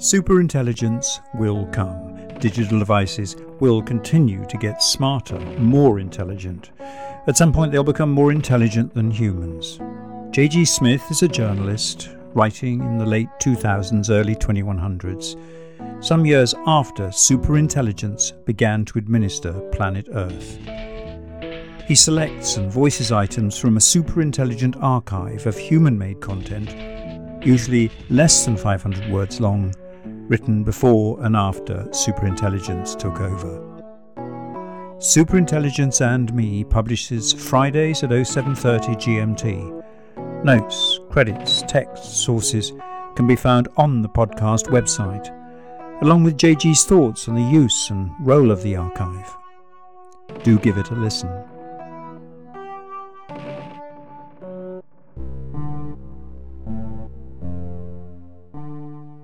Superintelligence will come. Digital devices will continue to get smarter, more intelligent. At some point, they'll become more intelligent than humans. J.G. Smith is a journalist writing in the late 2000s, early 2100s, some years after superintelligence began to administer planet Earth. He selects and voices items from a superintelligent archive of human made content, usually less than 500 words long written before and after superintelligence took over. Superintelligence and Me publishes Fridays at 0730 GMT. Notes, credits, texts, sources can be found on the podcast website, along with JG's thoughts on the use and role of the archive. Do give it a listen.